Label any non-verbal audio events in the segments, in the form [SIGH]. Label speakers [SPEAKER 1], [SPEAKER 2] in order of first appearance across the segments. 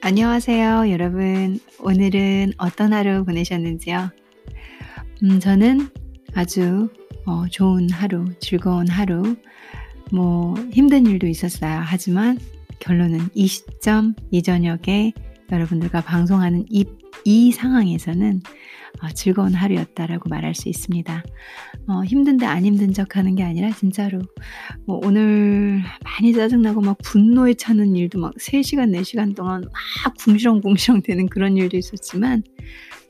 [SPEAKER 1] 안녕하세요, 여러분. 오늘은 어떤 하루 보내셨는지요? 음, 저는 아주 어, 좋은 하루, 즐거운 하루, 뭐 힘든 일도 있었어요. 하지만 결론은 이 시점, 이 저녁에 여러분들과 방송하는 이, 이 상황에서는 어, 즐거운 하루였다라고 말할 수 있습니다. 어, 힘든데 안 힘든 척 하는 게 아니라 진짜로 뭐 오늘 많이 짜증나고 막 분노에 차는 일도 막 3시간, 4시간 동안 막 궁시렁궁시렁 되는 그런 일도 있었지만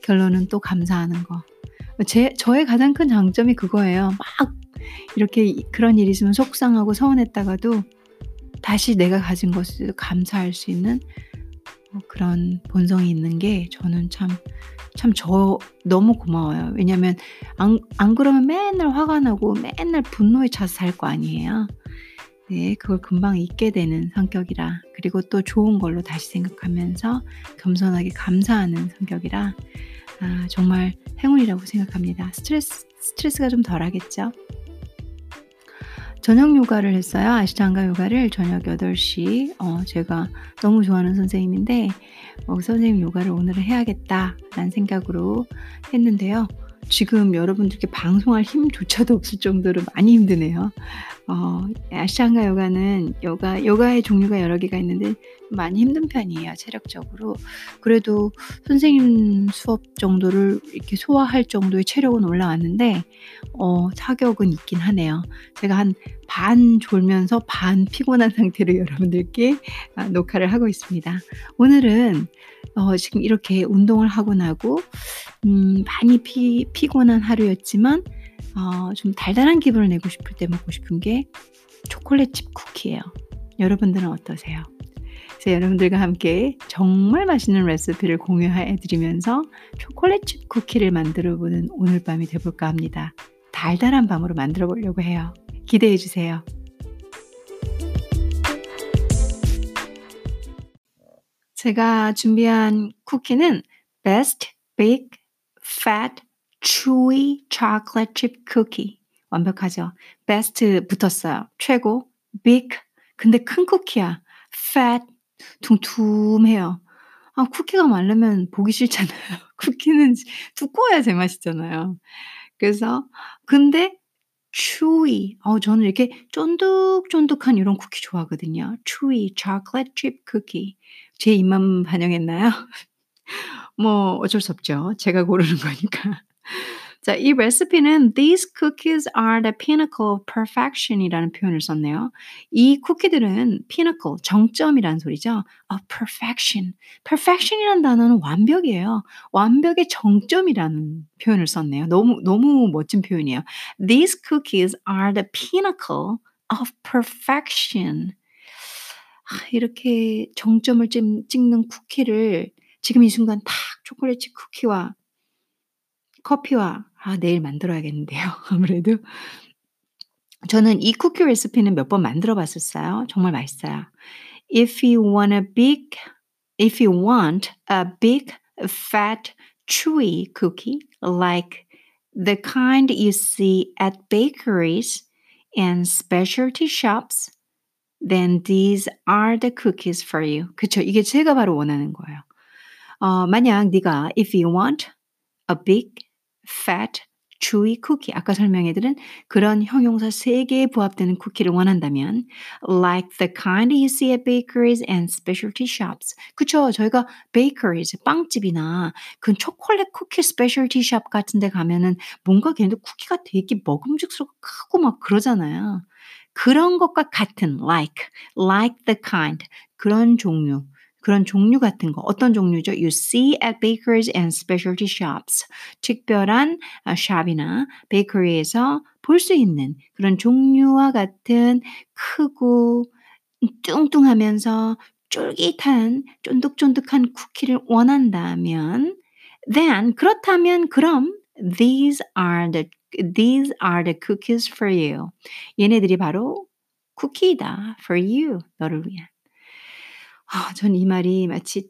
[SPEAKER 1] 결론은 또 감사하는 거. 제, 저의 가장 큰 장점이 그거예요. 막 이렇게 그런 일이 있으면 속상하고 서운했다가도 다시 내가 가진 것을 감사할 수 있는 뭐 그런 본성이 있는 게 저는 참, 참 저 너무 고마워요. 왜냐면 안, 안 그러면 맨날 화가 나고 맨날 분노에 차서 살 거 아니에요. 네, 그걸 금방 잊게 되는 성격이라 그리고 또 좋은 걸로 다시 생각하면서 겸손하게 감사하는 성격이라 아, 정말 행운이라고 생각합니다. 스트레스 스트레스가 좀 덜하겠죠. 저녁 요가를 했어요. 아시탄가 요가를 저녁 8시. 어, 제가 너무 좋아하는 선생님인데, 어, 선생님 요가를 오늘은 해야겠다라는 생각으로 했는데요. 지금 여러분들께 방송할 힘조차도 없을 정도로 많이 힘드네요. 어, 아시안가 요가는 요가, 요가의 종류가 여러 개가 있는데 많이 힘든 편이에요, 체력적으로. 그래도 선생님 수업 정도를 이렇게 소화할 정도의 체력은 올라왔는데, 어, 타격은 있긴 하네요. 제가 한 반 졸면서 반 피곤한 [LAUGHS] 상태로 여러분들께 아, 녹화를 하고 있습니다. 오늘은 어, 지금 이렇게 운동을 하고 나고, 음, 많이 피, 피곤한 하루였지만, 어, 좀 달달한 기분을 내고 싶을 때 먹고 싶은 게 초콜릿칩 쿠키예요. 여러분들은 어떠세요? 그래서 여러분들과 함께 정말 맛있는 레시피를 공유해 드리면서 초콜릿칩 쿠키를 만들어 보는 오늘 밤이 되볼까 합니다. 달달한 밤으로 만들어 보려고 해요. 기대해 주세요. 제가 준비한 쿠키는 Best Big Fat Chewy Chocolate Chip Cookie. 완벽하죠? Best 붙었어요. 최고. Big. 근데 큰 쿠키야. Fat. 둥툼해요. 아, 쿠키가 말르면 보기 싫잖아요. [LAUGHS] 쿠키는 두꺼워야 제맛이잖아요. 그래서, 근데 chewy. 어, 저는 이렇게 쫀득쫀득한 이런 쿠키 좋아하거든요. chewy chocolate chip cookie. 제 입만 반영했나요? [LAUGHS] 뭐 어쩔 수 없죠. 제가 고르는 거니까. 자, 이 레시피는 These cookies are the pinnacle of perfection이라는 표현을 썼네요. 이 쿠키들은 pinnacle, 정점이라는 소리죠. of perfection. perfection이라는 단어는 완벽이에요. 완벽의 정점이라는 표현을 썼네요. 너무 너무 멋진 표현이에요. These cookies are the pinnacle of perfection. 아, 이렇게 정점을 찍는 쿠키를 지금 이 순간 탁 초콜릿 쿠키와 커피와 아 내일 만들어야겠는데요. [LAUGHS] 아무래도 저는 이 쿠키 레시피는 몇 번 만들어 봤었어요. 정말 맛있어요. If you want a big if you want a big fat chewy cookie like the kind you see at bakeries and specialty shops then these are the cookies for you. 그쵸? 이게 제가 바로 원하는 거예요. 어, 만약 네가 if you want a big, fat, chewy cookie 아까 설명해드린 그런 형용사 3개에 부합되는 쿠키를 원한다면 like the kind you see at bakeries and specialty shops 그쵸 저희가 bakeries 빵집이나 그 초콜릿 쿠키 specialty shop 같은 데 가면은 뭔가 걔네들 쿠키가 되게 먹음직스럽고 크고 막 그러잖아요 그런 것과 같은 like like the kind 그런 종류 그런 종류 같은 거 어떤 종류죠? You see at bakeries and specialty shops. 특별한 샵이나 베이커리에서 볼 수 있는 그런 종류와 같은 크고 뚱뚱하면서 쫄깃한 쫀득쫀득한 쿠키를 원한다면 then 그렇다면 그럼 these are the these are the cookies for you. 얘네들이 바로 쿠키다 for you. 너를 위한. 아, 전 이 말이 마치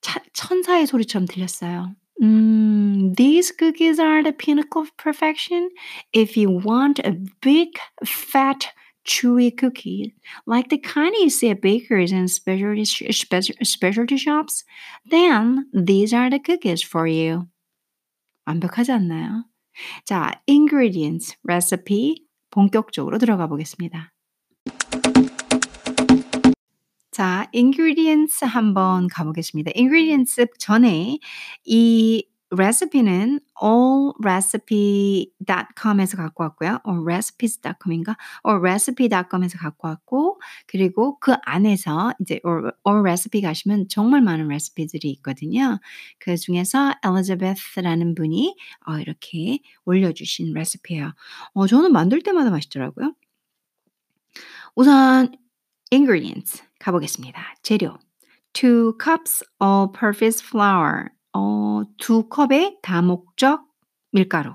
[SPEAKER 1] 차, 천사의 소리처럼 들렸어요. 음, these cookies are the pinnacle of perfection. If you want a big, fat, chewy cookies, like the kind you see at bakeries and specialty, specialty shops, then these are the cookies for you. 완벽하지 않나요? 자, ingredients, recipe 본격적으로 들어가 보겠습니다. 자, ingredients 한번 가보겠습니다. ingredients 전에 이 레시피는 allrecipe.com에서 갖고 왔고요. or recipes.com인가? or recipe.com에서 갖고 왔고 그리고 그 안에서 이제 or, or recipe 가시면 정말 많은 레시피들이 있거든요. 그 중에서 엘리자베스라는 분이 어, 이렇게 올려주신 레시피예요. 어, 저는 만들 때마다 맛있더라고요. 우선 ingredients 가보겠습니다. 재료 2 cups all-purpose flour 어, 두 컵의 다목적 밀가루,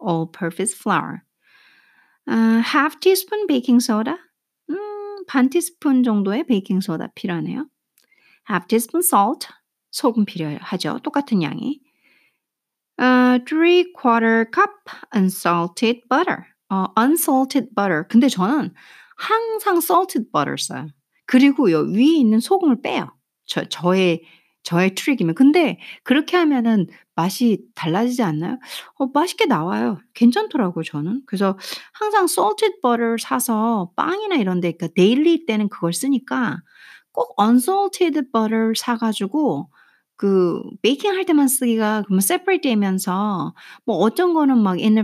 [SPEAKER 1] all-purpose flour. Uh, half teaspoon baking soda. 음, 반 티스푼 정도의 베이킹 소다 필요하네요. half teaspoon salt. 소금 필요하죠. 똑같은 양이. Uh, three quarter cup unsalted butter. 어, unsalted butter. 근데 저는 항상 salted butter 써요. 그리고요, 위에 있는 소금을 빼요. 저, 저의 저의 트릭이면. 근데 그렇게 하면은 맛이 달라지지 않나요? 어 맛있게 나와요. 괜찮더라고요 저는. 그래서 항상 salted butter 사서 빵이나 이런 데 그러니까 daily 때는 그걸 쓰니까 꼭 unsalted butter 사 가지고 그 베이킹 할 때만 쓰기가 그러면 separate 되면서 뭐 어떤 거는 막 in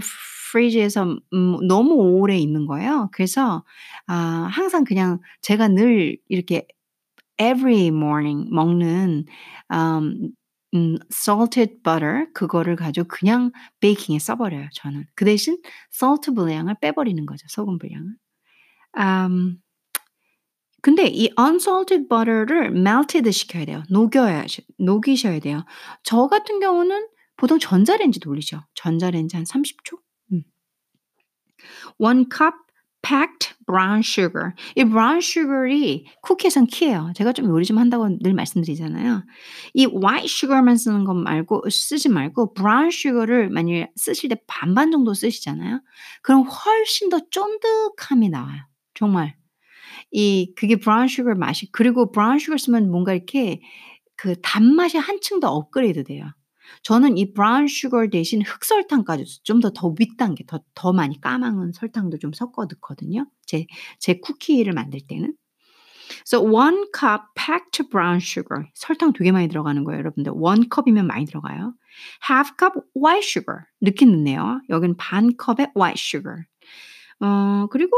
[SPEAKER 1] the fridge에서 음 너무 오래 있는 거예요. 그래서 아 항상 그냥 제가 늘 이렇게 every morning 먹는 um, 음, salted butter 그거를 가지고 그냥 베이킹에 써버려요. 저는 그 대신 salt 분량을 빼버리는 거죠. 소금 분량을. Um, 근데 이 unsalted butter를 melted 시켜야 돼요. 녹여야 녹이셔야 돼요. 저 같은 경우는 보통 전자레인지 돌리죠. 전자레인지 한 30초. 음. One cup packed brown sugar. 이 brown sugar이 쿠키에선 키예요. 제가 좀 요리 좀 한다고 늘 말씀드리잖아요. 이 white sugar만 쓰는 것 말고 쓰지 말고 brown sugar를 만약에 쓰실 때 반반 정도 쓰시잖아요. 그럼 훨씬 더 쫀득함이 나와요. 정말. 이 그게 brown sugar 맛이 그리고 brown sugar 쓰면 뭔가 이렇게 그 단맛이 한층 더 업그레이드 돼요. 저는 이 brown sugar 대신 흑설탕까지 좀 더 더 윗단계 더, 더 많이 까망은 설탕도 좀 섞어 넣거든요. 제, 제 쿠키를 만들 때는. So one cup packed brown sugar. 설탕 되게 많이 들어가는 거예요, 여러분들. one cup이면 많이 들어가요. half cup white sugar. 늦게 넣네요. 여긴 반 컵의 white sugar. 어, 그리고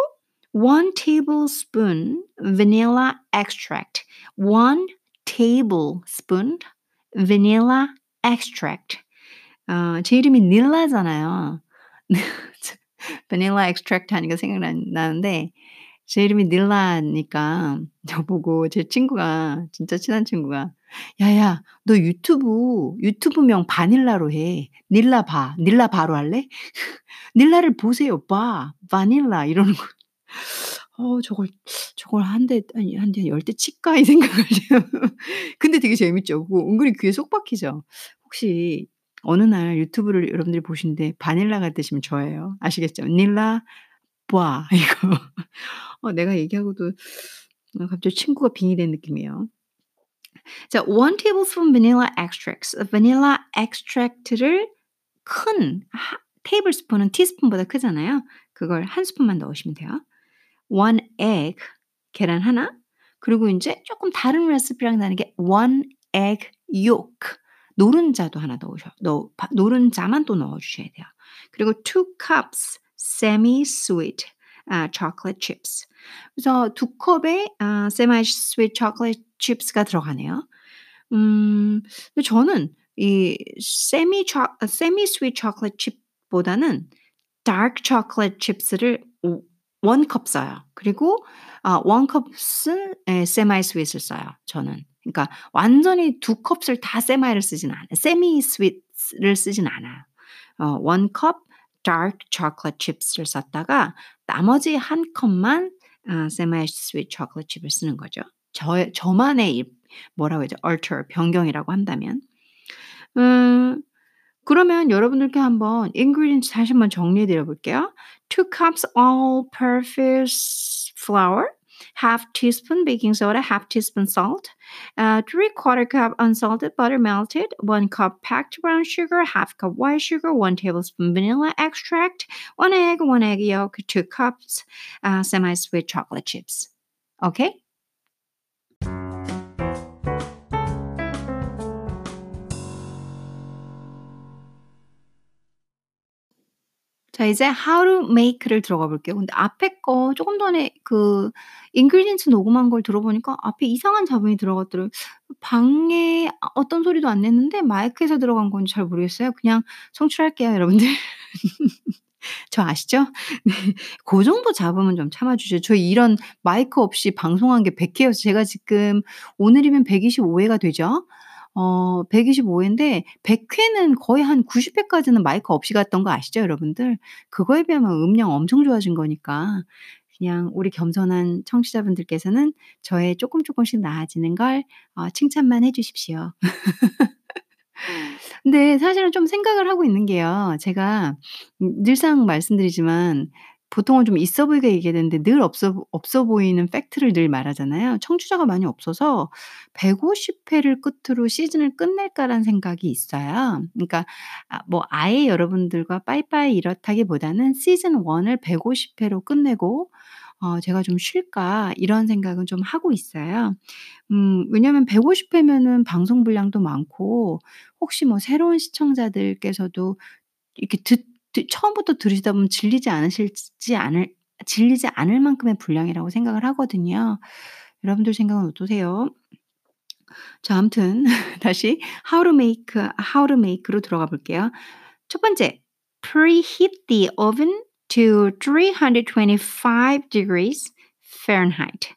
[SPEAKER 1] one tablespoon vanilla extract. one tablespoon vanilla extract. 어, 제 이름이 닐라잖아요. 바닐라 [LAUGHS] extract 하니까 생각나는데 제 이름이 닐라니까 저보고 제 친구가 진짜 친한 친구가 야야 너 유튜브 유튜브명 바닐라로 해 닐라 봐 닐라 바로 할래? [LAUGHS] 닐라를 보세요 봐 바닐라 이러는 거. 어 저걸 저걸 한대 아니 한대 열대 칠까 이 생각을 [LAUGHS] 근데 되게 재밌죠. 그거 은근히 귀에 쏙 박히죠. 혹시 어느 날 유튜브를 여러분들이 보시는데 바닐라가 뜨시면 저예요. 아시겠죠? 닐라 봐 [LAUGHS] 이거. 어 내가 얘기하고도 어 갑자기 친구가 빙이 된 느낌이에요. 자, 1 tablespoon vanilla extracts. vanilla extract를 큰 하, 테이블스푼은 티스푼보다 크잖아요. 그걸 한 스푼만 넣으시면 돼요. one egg 계란 하나 그리고 인제 쪼끔 다른 레시피랑 다른 게 one egg yolk 노른자도 하나 넣으셔 넣 노른자만 또 넣어 주셔야 돼요. 그리고 two cups semi sweet 아 chocolate chips. 그래서 두 컵의 아 semi sweet chocolate chips가 들어가네요. 음 근데 저는 이 semi 초 semi sweet chocolate chip보다는 dark chocolate chips를 오 1컵 써요. 그리고 아 1컵은 예 semi sweet을 써요 저는. 그러니까 완전히 두 컵을 다 세마이를 쓰진 않아요. 세미 스윗을 쓰진 않아요. 어, 원컵 dark chocolate chips를 썼다가 나머지 한 컵만 어, semi sweet chocolate chip을 쓰는 거죠. 저 저만의 뭐라고 하죠? alter 변경이라고 한다면. 음, 그러면 여러분들께 한번 ingredients 다시 한번 정리해 드려 볼게요. 2 cups all-purpose flour, half teaspoon baking soda, half teaspoon salt, uh, three quarter cup unsalted butter melted, 1 cup packed brown sugar, half cup white sugar, 1 tablespoon vanilla extract, 1 egg, 1 egg yolk, 2 cups uh, semi-sweet chocolate chips. Okay? 자 이제 how to make를 들어가 볼게요. 근데 앞에 거 조금 전에 그 ingredients 녹음한 걸 들어보니까 앞에 이상한 잡음이 들어갔더라고요. 방에 아 어떤 소리도 안 냈는데 마이크에서 들어간 건지 잘 모르겠어요. 그냥 성취할게요 여러분들. [LAUGHS] 저 아시죠? 네. 고 정도 잡음은 좀 참아 주세요. 저희 이런 마이크 없이 방송한 게 100 회여서 제가 지금 오늘이면 125 회가 되죠. 어 125 회인데 100 회는 거의 한 90 회까지는 마이크 없이 갔던 거 아시죠 여러분들? 그거에 비하면 음량 엄청 좋아진 거니까 그냥 우리 겸손한 청취자분들께서는 저의 쪼끔 쪼끔씩 나아지는 걸 어 칭찬만 해 주십시오. 근데 사실은 좀 생각을 하고 있는 게요. 제가 음 늘상 말씀드리지만 보통은 좀 있어 보이게 얘기하는데 늘 없어 없어 보이는 팩트를 늘 말하잖아요. 청취자가 많이 없어서 '150 회를 끝으로 시즌을 끝낼까.'라는 생각이 있어요. 그러니까 아뭐 아예 여러분들과 빠이빠이 이렇다기보다는 '시즌 1을 150 회로 끝내고 어 제가 좀 쉴까.' 이런 생각은 좀 하고 있어요. 음 왜냐하면 150 회면은 방송 분량도 많고 혹시 뭐 새로운 시청자들께서도 이렇게 듣듣 처음부터 들으시다 보면 질리지 않으실지 않을 질리지 않을 만큼의 분량이라고 생각을 하거든요. 여러분들 생각은 어떠세요? 자 아무튼 다시 how to make how to make로 들어가 볼게요. 첫 번째 preheat the oven to 325 degrees Fahrenheit.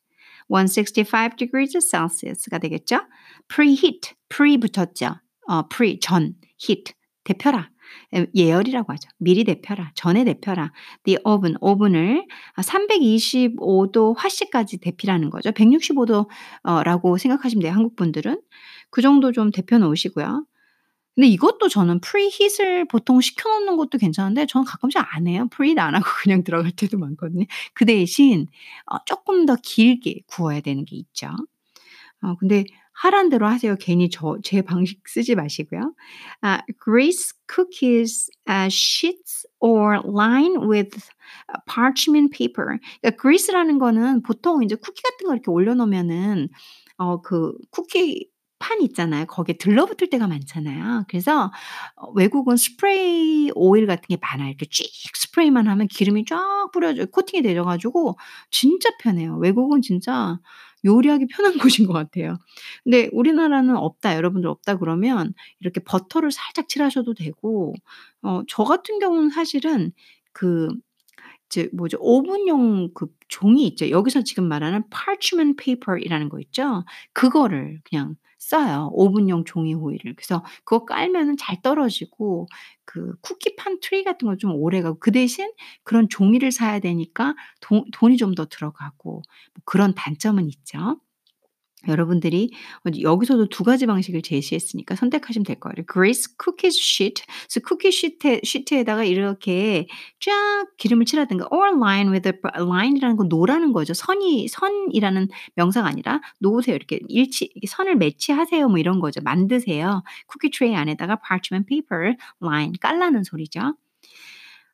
[SPEAKER 1] 165 degrees Celsius가 되겠죠. preheat, pre 붙었죠. 어 pre 전, heat 데펴라. 예 예열이라고 하죠. 미리 데펴라. 전에 데펴라. The oven, 오븐을 아 325도 화씨까지 데피라는 거죠. 165도 어 라고 생각하시면 돼요, 한국 분들은. 그 정도 좀 데펴 놓으시고요. 근데 이것도 저는 preheat을 보통 시켜 놓는 것도 괜찮은데 저는 가끔씩 안 해요. preheat 안 하고 [LAUGHS] 그냥 들어갈 때도 많거든요. 그 대신 어 쪼끔 더 길게 구워야 되는 게 있죠. 어 근데 하라는 대로 하세요. 괜히 저 제 방식 쓰지 마시고요. 아 grease cookies uh, sheets or line with parchment paper. 그러니까 grease라는 거는 보통 인제 쿠키 같은 거 이렇게 올려 놓으면은 어 그 쿠키 판 있잖아요. 거기에 들러붙을 때가 많잖아요. 그래서 어 외국은 스프레이 오일 같은 게 많아요. 이렇게 쭉 스프레이만 하면 기름이 쫙 뿌려져 코팅이 되어 가지고 진짜 편해요. 외국은 진짜 요리하기 편한 [LAUGHS] 곳인 것 같아요. 근데 우리나라는 없다. 여러분들 없다 그러면 이렇게 버터를 살짝 칠하셔도 되고 어 저 같은 경우는 사실은 그 이제 뭐죠? 오븐용 그 종이 있죠. 여기서 지금 말하는 parchment paper이라는 거 있죠? 그거를 그냥 써요, 오븐용 종이 호일을. 그래서 그거 깔면은 잘 떨어지고 그 쿠키판 트레이 같은 거 좀 오래 가고 그 대신 그런 종이를 사야 되니까 돈 돈이 좀 더 들어가고 뭐 그런 단점은 있죠. 여러분들이 어 여기서도 두 가지 방식을 제시했으니까 선택하시면 될 거예요. grease cookies sheet. 그래서 쿠키 시트 시트에다가 이렇게 쫙 기름을 칠하든가 or line with a line이라는 건 노라는 거죠. 선이 선이라는 명사가 아니라 놓으세요. 이렇게 일치 선을 매치하세요. 뭐 이런 거죠. 만드세요. 쿠키 트레이 안에다가 parchment paper line 깔라는 소리죠.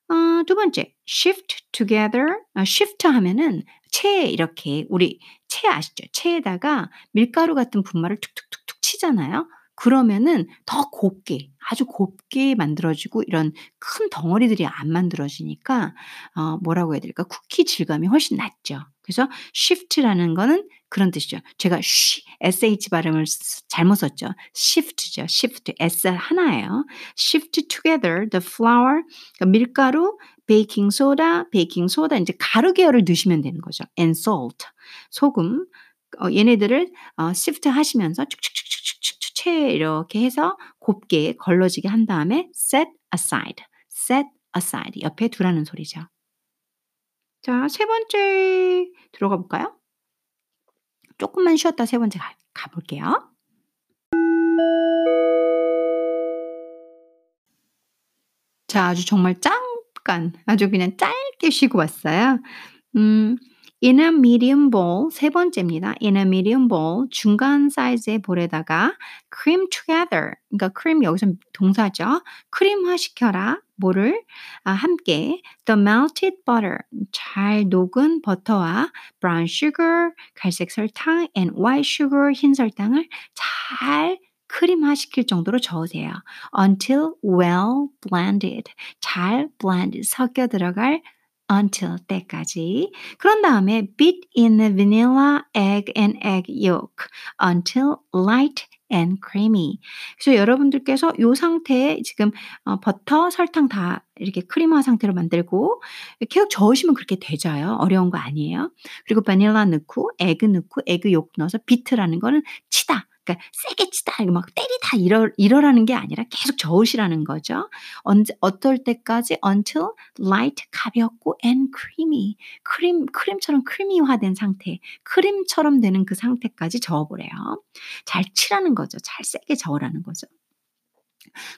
[SPEAKER 1] 어 두 번째 shift together. 아 shift 하면은 체에 이렇게 우리 채 아시죠? 체에다가 밀가루 같은 분말을 툭툭툭툭 치잖아요. 그러면은 더 곱게 아주 곱게 만들어지고 이런 큰 덩어리들이 안 만들어지니까 어 뭐라고 해야 될까? 쿠키 질감이 훨씬 낮죠. 그래서 shift라는 거는 그런 뜻이죠. 제가 쉬 sh 발음을 쓰 잘못 썼죠. shift죠. shift s 하나예요. shift together the flour 그러니까 밀가루, 베이킹 소다, 베이킹 소다 인제 가루 계열을 넣으시면 되는 거죠. and salt 소금 어 얘네들을 어 shift 하시면서 축축축축축축 채에 이렇게 해서 곱게 걸러지게 한 다음에 set aside, set aside 옆에 두라는 소리죠. 자 세 번째 들어가 볼까요? 쪼끔만 쉬었다 세 번째 가 가볼게요. 자, 아주 정말 잠깐, 아주 그냥 짧게 쉬고 왔어요. 음, in a medium bowl 세 번째입니다. in a medium bowl 중간 사이즈의 볼에다가 cream together 그러니까 cream 여기서 동사죠. 크림화 시켜라. 뭐를 아, 함께 the melted butter 잘 녹은 버터와 brown sugar 갈색 설탕 and white sugar 흰 설탕을 잘 크림화 시킬 정도로 저으세요. until well blended 잘 blend 섞여 들어갈 until 때까지. 그런 다음에 beat in the vanilla, egg and egg yolk until light and creamy. 그래서 여러분들께서 이 상태에 지금 어, 버터, 설탕 다 이렇게 크림화 상태로 만들고 계속 저으시면 그렇게 되져요. 어려운 거 아니에요. 그리고 바닐라 넣고 egg 넣고 에그 욕 넣어서 beat라는 거는 치다. 그러니까 세게 치다, 막 때리다 이러, 이러라는 게 아니라 계속 저으시라는 거죠. 언제, 어떨 때까지 until light 가볍고 and creamy. 크림, 크림처럼 creamy화된 상태, 크림처럼 되는 그 상태까지 저어보래요. 잘 치라는 거죠. 잘 세게 저으라는 거죠.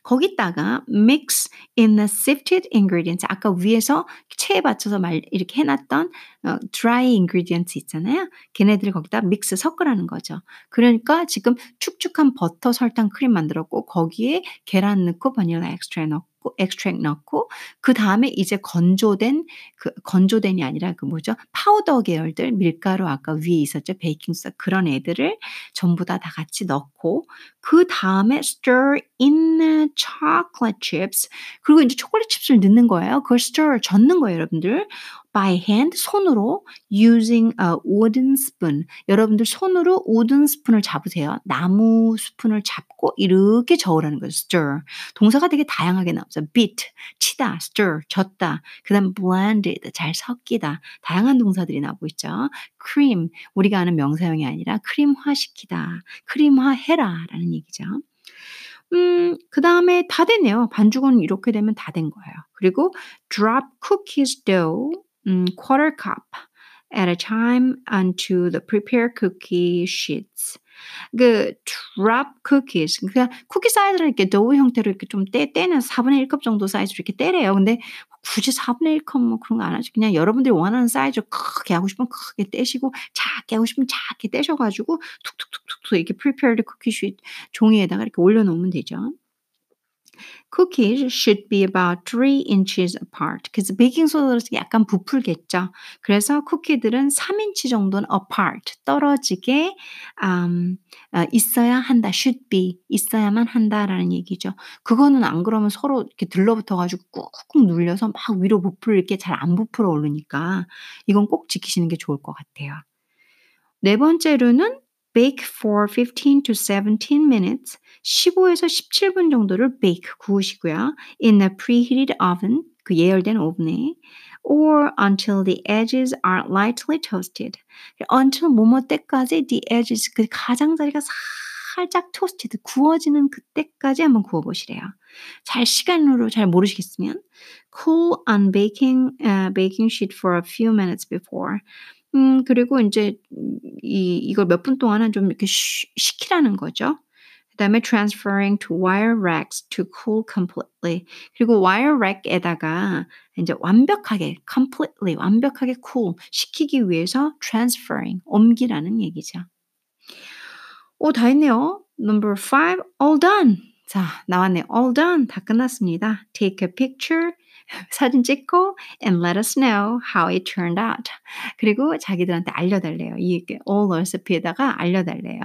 [SPEAKER 1] 거기다가 mix in the sifted ingredients 아까 위에서 체에 받쳐서 말 이렇게 해놨던 어, dry ingredients 있잖아요. 걔네들을 거기다 mix 섞으라는 거죠. 그러니까 지금 축축한 버터, 설탕, 크림 만들었고 거기에 계란 넣고 vanilla extract 넣고 넣고 extract 넣고 그 다음에 이제 건조된 그 건조된이 아니라 그 뭐죠 파우더 계열들 밀가루 아까 위에 있었죠 베이킹 소다 그런 애들을 전부 다다 같이 넣고 그 다음에 stir in chocolate chips 그리고 이제 chocolate chips를 넣는 거예요. 그걸 stir 젓는 거예요, 여러분들. By hand 손으로 using a wooden spoon 여러분들 손으로 wooden spoon을 잡으세요. 나무 스푼을 잡고 이렇게 저으라는 거예요. stir 동사가 되게 다양하게 나오죠. beat 치다, stir 젓다, 그다음 blended 잘 섞이다 다양한 동사들이 나오고 있죠. cream 우리가 아는 명사형이 아니라 크림화시키다, 크림화해라라는 얘기죠. 음, 그 다음에 다 됐네요. 반죽은 이렇게 되면 다 된 거예요. 그리고 drop cookies dough um, quarter cup at a time onto the prepared cookie sheets. 그 drop cookies 그냥 쿠키 사이즈를 이렇게 도우 형태로 이렇게 좀 떼, 떼는 4분의 1컵 정도 사이즈로 이렇게 떼래요. 근데 굳이 4분의 1컵 뭐 그런 거 안 하죠. 그냥 여러분들이 원하는 사이즈로 크게 하고 싶으면 크게 떼시고 작게 하고 싶으면 작게 떼셔가지고 툭툭툭툭툭 이렇게 prepared cookie sheet 종이에다가 이렇게 올려놓으면 되죠. Cookies should be about 3 inches apart. 그래서 베이킹소다로 약간 부풀겠죠. 그래서 쿠키들은 3인치 정도는 apart, 떨어지게 um, 어, 있어야 한다. should be, 있어야만 한다라는 얘기죠. 그거는 안 그러면 서로 이렇게 들러붙어가지고 꾹꾹 눌려서 막 위로 부풀게 잘 안 부풀어 오르니까 이건 꼭 지키시는 게 좋을 것 같아요. 네 번째로는 bake for 15 to 17 minutes. 15에서 17분 정도를 bake 구우시고요. in a preheated oven. 그 예열된 오븐에 or until the edges are lightly toasted. until 뭐뭐 때까지 the edges 그 가장자리가 살짝 toasted 구워지는 그때까지 한번 구워보시래요. 잘 시간으로 잘 모르시겠으면 cool on baking uh, baking sheet for a few minutes before. 음, 그리고 이제 이, 이걸 몇 분 동안은 좀 이렇게 쉬, 식히라는 거죠. 그 다음에 transferring to wire racks to cool completely. 그리고 wire rack에다가 이제 완벽하게, completely, 완벽하게 cool, 식히기 위해서 transferring, 옮기라는 얘기죠. 오, 다 했네요. Number five, all done. 자, 나왔네요. all done. 다 끝났습니다. Take a picture. 사진 찍고 and let us know how it turned out. 그리고 자기들한테 알려달래요. 이 all recipe에다가 알려달래요.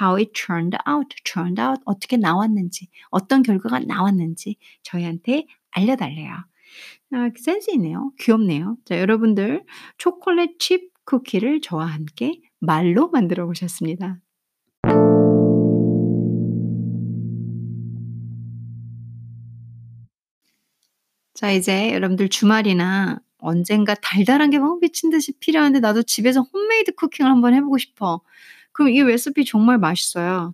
[SPEAKER 1] how it turned out, turned out 어떻게 나왔는지, 어떤 결과가 나왔는지 저희한테 알려달래요. 아, 센스 있네요. 귀엽네요. 자, 여러분들 초콜릿 칩 쿠키를 저와 함께 말로 만들어 보셨습니다. 자, 이제 여러분들 주말이나 언젠가 달달한 게 막 미친 듯이 필요한데 나도 집에서 홈메이드 쿠킹을 한번 해보고 싶어. 그럼 이 레시피 정말 맛있어요.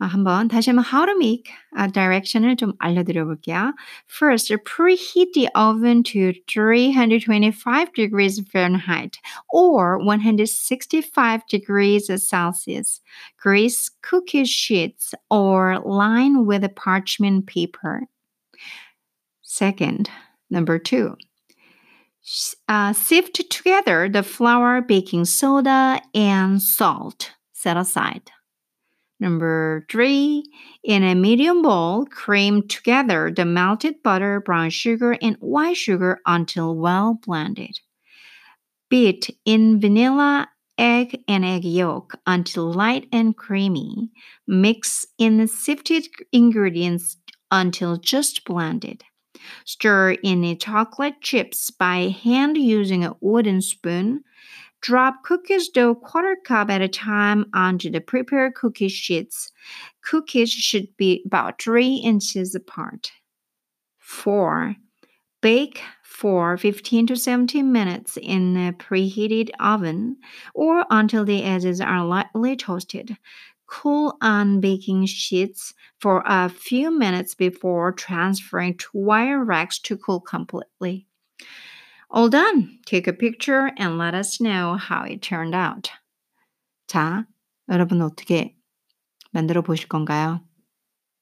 [SPEAKER 1] 아, 한번 다시 한번 how to make 아, direction을 좀 알려드려 볼게요. First, preheat the oven to 325 degrees Fahrenheit or 165 degrees Celsius. Grease cookie sheets or line with parchment paper. Second, number two, uh, sift together the flour, baking soda, and salt. Set aside. Number three, in a medium bowl, cream together the melted butter, brown sugar, and white sugar until well blended. Beat in vanilla, egg, and egg yolk until light and creamy. Mix in the sifted ingredients until just blended. Stir in the chocolate chips by hand using a wooden spoon. Drop cookies dough quarter cup at a time onto the prepared cookie sheets. Cookies should be about 3 inches apart. 4. Bake for 15 to 17 minutes in a preheated oven or until the edges are lightly toasted. Cool on baking sheets for a few minutes before transferring to wire racks to cool completely. All done. Take a picture and let us know how it turned out. 자, 여러분 어떻게 만들어 보실 건가요?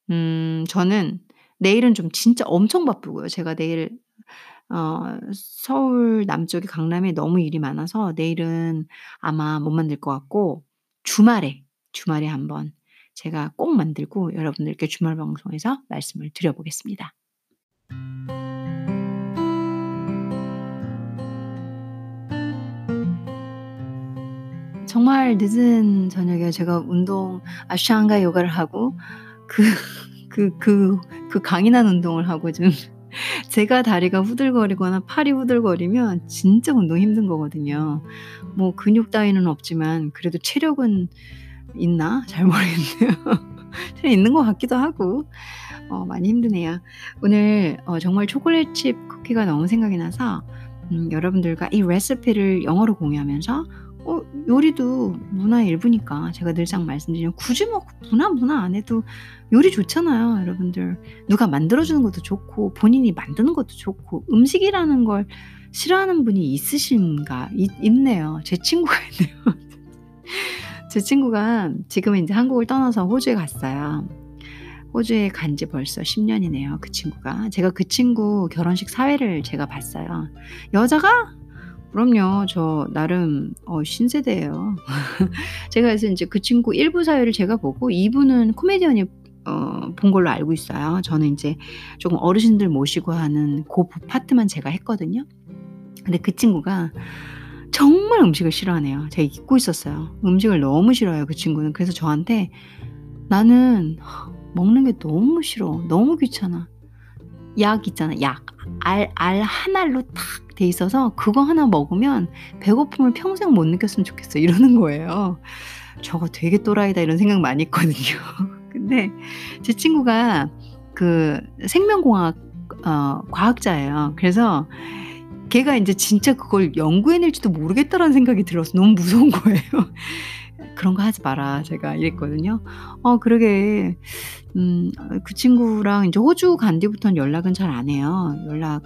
[SPEAKER 1] 음, 저는 내일은 좀 진짜 엄청 바쁘고요. 제가 내일 어 서울 남쪽에 강남에 너무 일이 많아서 내일은 아마 못 만들 것 같고 주말에, 주말에 한번 제가 꼭 만들고 여러분들께 주말 방송에서 말씀을 드려 보겠습니다. 정말 늦은 저녁에 제가 운동 아샹가 요가를 하고 그 [LAUGHS] 그 그 그 강인한 운동을 하고 좀 [LAUGHS] 제가 다리가 후들거리거나 팔이 후들거리면 진짜 운동 힘든 거거든요. 뭐 근육 따위는 없지만 그래도 체력은 있나? 잘 모르겠네요. [LAUGHS] 있는 것 같기도 하고 어 많이 힘드네요. 오늘 어 정말 초콜릿 칩 쿠키가 너무 생각이 나서 음 여러분들과 이 레시피를 영어로 공유하면서 어 요리도 문화의 일부니까 제가 늘상 말씀드리는 굳이 뭐 문화, 문화 안 해도 요리 좋잖아요, 여러분들. 누가 만들어 주는 것도 좋고 본인이 만드는 것도 좋고 음식이라는 걸 싫어하는 분이 있으신가? 있 있네요. 제 친구가 있네요. [LAUGHS] 제 친구가 지금은 인제 한국을 떠나서 호주에 갔어요. 호주에 간 지 벌써 10 년이네요, 그 친구가. 제가 그 친구 결혼식 사회를 제가 봤어요. 여자가? 그럼요. 저 나름 어 신세대예요. [LAUGHS] 제가 그래서 인제 그 친구 1부 사회를 제가 보고 2 부는 코미디언이 어 본 걸로 알고 있어요. 저는 인제 조금 어르신들 모시고 하는 고부 파트만 제가 했거든요. 근데 그 친구가 정말 음식을 싫어하네요. 제가 잊고 있었어요. 음식을 너무 싫어해요, 그 친구는. 그래서 저한테 "나는 먹는 게 너무 싫어. 너무 귀찮아." 약 있잖아, 약. 알 알 한 알로 탁 돼 있어서 "그거 하나 먹으면 배고픔을 평생 못 느꼈으면 좋겠어." 이러는 거예요. '저거 되게 또라이다.' 이런 생각 많이 했거든요. [LAUGHS] 근데 제 친구가 그 생명공학 어 과학자예요. 그래서 걔가 인제 진짜 그걸 연구해낼지도 모르겠다라는 생각이 들어서 너무 무서운 거예요. [LAUGHS] "그런 거 하지 마라." 제가 이랬거든요. 어 그러게 음 그 친구랑 인제 호주 간 뒤부터는 연락은 잘 안 해요. 연락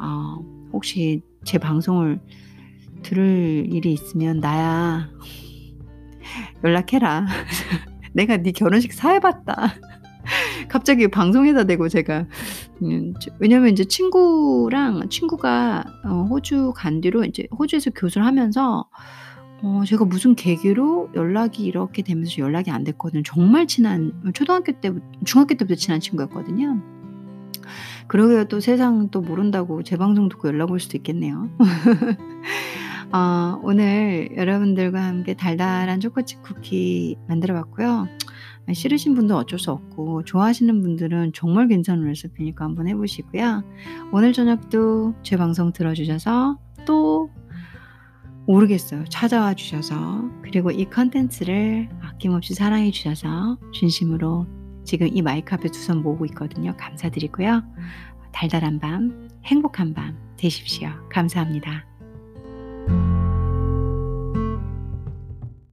[SPEAKER 1] 어 혹시 제 방송을 들을 일이 있으면 "나야. [LAUGHS] 연락해라. [LAUGHS] 내가 네 결혼식 사회 봤다." 갑자기 방송에다 대고 제가 음 왜냐면 인제 친구랑 친구가 어 호주 간 뒤로 인제 호주에서 교수를 하면서 어 제가 무슨 계기로 연락이 이렇게 되면서 연락이 안 됐거든요. 정말 친한 초등학교 때부 중학교 때부터 친한 친구였거든요. 그러게요. 또 세상 또 모른다고 제 방송 듣고 연락 올 수도 있겠네요. 어 [LAUGHS] 오늘 여러분들과 함께 달달한 초코칩 쿠키 만들어 봤고요. 싫으신 분도 어쩔 수 없고 좋아하시는 분들은 정말 괜찮은 레시피니까 한번 해 보시고요. 오늘 저녁도 제 방송 들어 주셔서 또 모르겠어요. 찾아와 주셔서 그리고 이 컨텐츠를 아낌없이 사랑해 주셔서 진심으로 지금 이 마이크 앞에 두 손 모으고 있거든요. 감사드리고요. 달달한 밤, 행복한 밤 되십시오. 감사합니다.